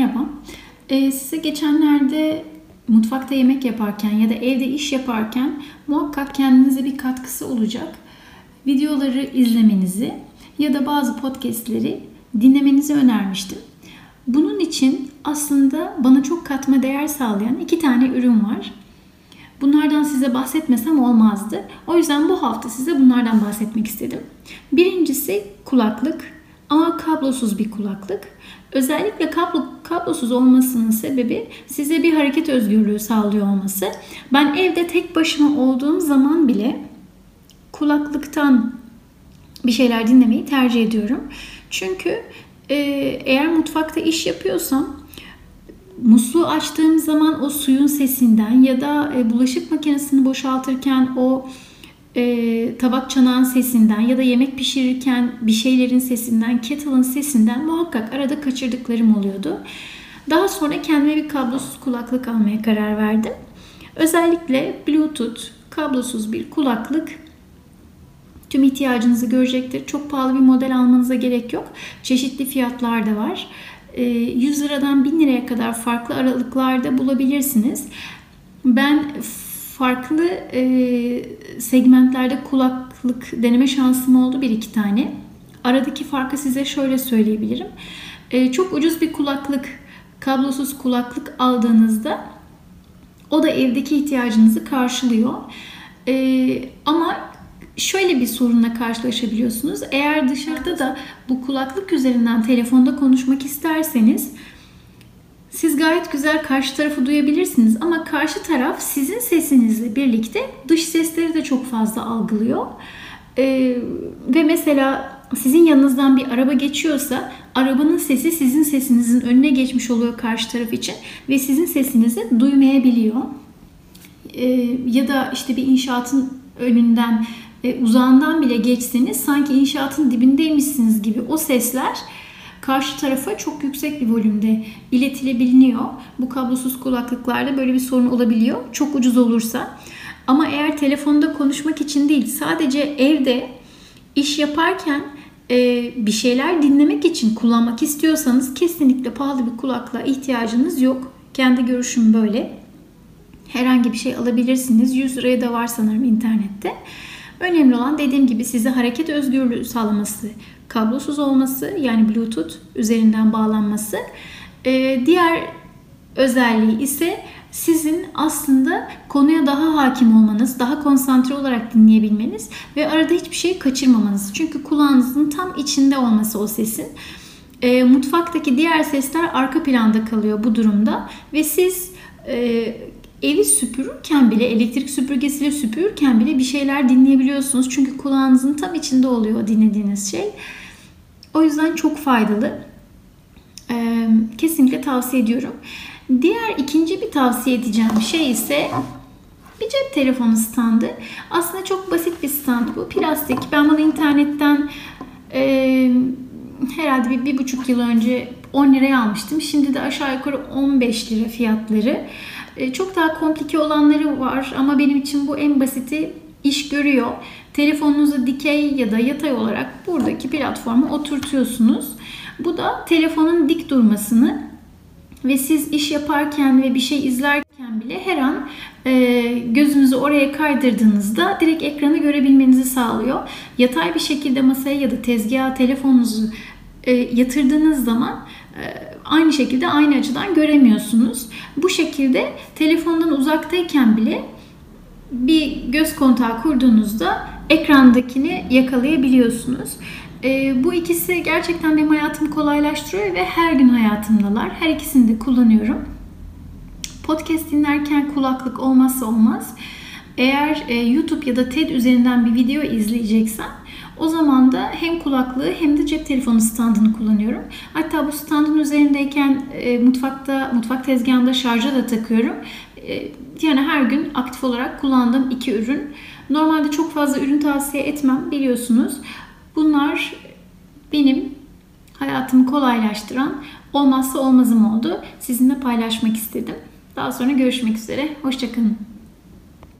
Merhaba. Ee, size geçenlerde mutfakta yemek yaparken ya da evde iş yaparken muhakkak kendinize bir katkısı olacak. Videoları izlemenizi ya da bazı podcastleri dinlemenizi önermiştim. Bunun için aslında bana çok katma değer sağlayan iki tane ürün var. Bunlardan size bahsetmesem olmazdı. O yüzden bu hafta size bunlardan bahsetmek istedim. Birincisi kulaklık ama kablosuz bir kulaklık. Özellikle kablo, kablosuz olmasının sebebi size bir hareket özgürlüğü sağlıyor olması. Ben evde tek başıma olduğum zaman bile kulaklıktan bir şeyler dinlemeyi tercih ediyorum. Çünkü e, eğer mutfakta iş yapıyorsam musluğu açtığım zaman o suyun sesinden ya da e, bulaşık makinesini boşaltırken o e, tabak çanağın sesinden ya da yemek pişirirken bir şeylerin sesinden, kettle'ın sesinden muhakkak arada kaçırdıklarım oluyordu. Daha sonra kendime bir kablosuz kulaklık almaya karar verdim. Özellikle Bluetooth kablosuz bir kulaklık tüm ihtiyacınızı görecektir. Çok pahalı bir model almanıza gerek yok. Çeşitli fiyatlar da var. 100 liradan 1000 liraya kadar farklı aralıklarda bulabilirsiniz. Ben farklı e, segmentlerde kulaklık deneme şansım oldu bir iki tane. Aradaki farkı size şöyle söyleyebilirim. E, çok ucuz bir kulaklık, kablosuz kulaklık aldığınızda o da evdeki ihtiyacınızı karşılıyor. E, ama şöyle bir sorunla karşılaşabiliyorsunuz. Eğer dışarıda da bu kulaklık üzerinden telefonda konuşmak isterseniz siz gayet güzel karşı tarafı duyabilirsiniz ama karşı taraf sizin sesinizle birlikte dış sesleri de çok fazla algılıyor. Ee, ve mesela sizin yanınızdan bir araba geçiyorsa arabanın sesi sizin sesinizin önüne geçmiş oluyor karşı taraf için ve sizin sesinizi duymayabiliyor. Ee, ya da işte bir inşaatın önünden e, uzağından bile geçseniz sanki inşaatın dibindeymişsiniz gibi o sesler karşı tarafa çok yüksek bir volümde iletilebiliyor. Bu kablosuz kulaklıklarda böyle bir sorun olabiliyor. Çok ucuz olursa. Ama eğer telefonda konuşmak için değil sadece evde iş yaparken e, bir şeyler dinlemek için kullanmak istiyorsanız kesinlikle pahalı bir kulaklığa ihtiyacınız yok. Kendi görüşüm böyle. Herhangi bir şey alabilirsiniz. 100 liraya da var sanırım internette. Önemli olan dediğim gibi size hareket özgürlüğü sağlaması, kablosuz olması yani Bluetooth üzerinden bağlanması. Ee, diğer özelliği ise sizin aslında konuya daha hakim olmanız, daha konsantre olarak dinleyebilmeniz ve arada hiçbir şey kaçırmamanız. Çünkü kulağınızın tam içinde olması o sesin. E, mutfaktaki diğer sesler arka planda kalıyor bu durumda ve siz e, evi süpürürken bile elektrik süpürgesiyle süpürürken bile bir şeyler dinleyebiliyorsunuz. Çünkü kulağınızın tam içinde oluyor dinlediğiniz şey. O yüzden çok faydalı. Kesinlikle tavsiye ediyorum. Diğer ikinci bir tavsiye edeceğim şey ise bir cep telefonu standı. Aslında çok basit bir stand bu. Plastik. Ben bunu internetten e, herhalde bir, bir buçuk yıl önce 10 liraya almıştım. Şimdi de aşağı yukarı 15 lira fiyatları. E, çok daha komplike olanları var ama benim için bu en basiti iş görüyor. Telefonunuzu dikey ya da yatay olarak buradaki platforma oturtuyorsunuz. Bu da telefonun dik durmasını ve siz iş yaparken ve bir şey izlerken bile her an e, gözünüzü oraya kaydırdığınızda direkt ekranı görebilmenizi sağlıyor. Yatay bir şekilde masaya ya da tezgaha telefonunuzu e, yatırdığınız zaman e, aynı şekilde aynı açıdan göremiyorsunuz. Bu şekilde telefondan uzaktayken bile bir göz kontağı kurduğunuzda ekrandakini yakalayabiliyorsunuz. E, bu ikisi gerçekten benim hayatımı kolaylaştırıyor ve her gün hayatımdalar. Her ikisini de kullanıyorum. Podcast dinlerken kulaklık olmazsa olmaz. Eğer e, YouTube ya da TED üzerinden bir video izleyeceksem o zaman da hem kulaklığı hem de cep telefonu standını kullanıyorum. Hatta bu standın üzerindeyken e, mutfakta, mutfak tezgahında şarja da takıyorum. E, yani her gün aktif olarak kullandığım iki ürün. Normalde çok fazla ürün tavsiye etmem biliyorsunuz. Bunlar benim hayatımı kolaylaştıran olmazsa olmazım oldu. Sizinle paylaşmak istedim. Daha sonra görüşmek üzere. Hoşçakalın.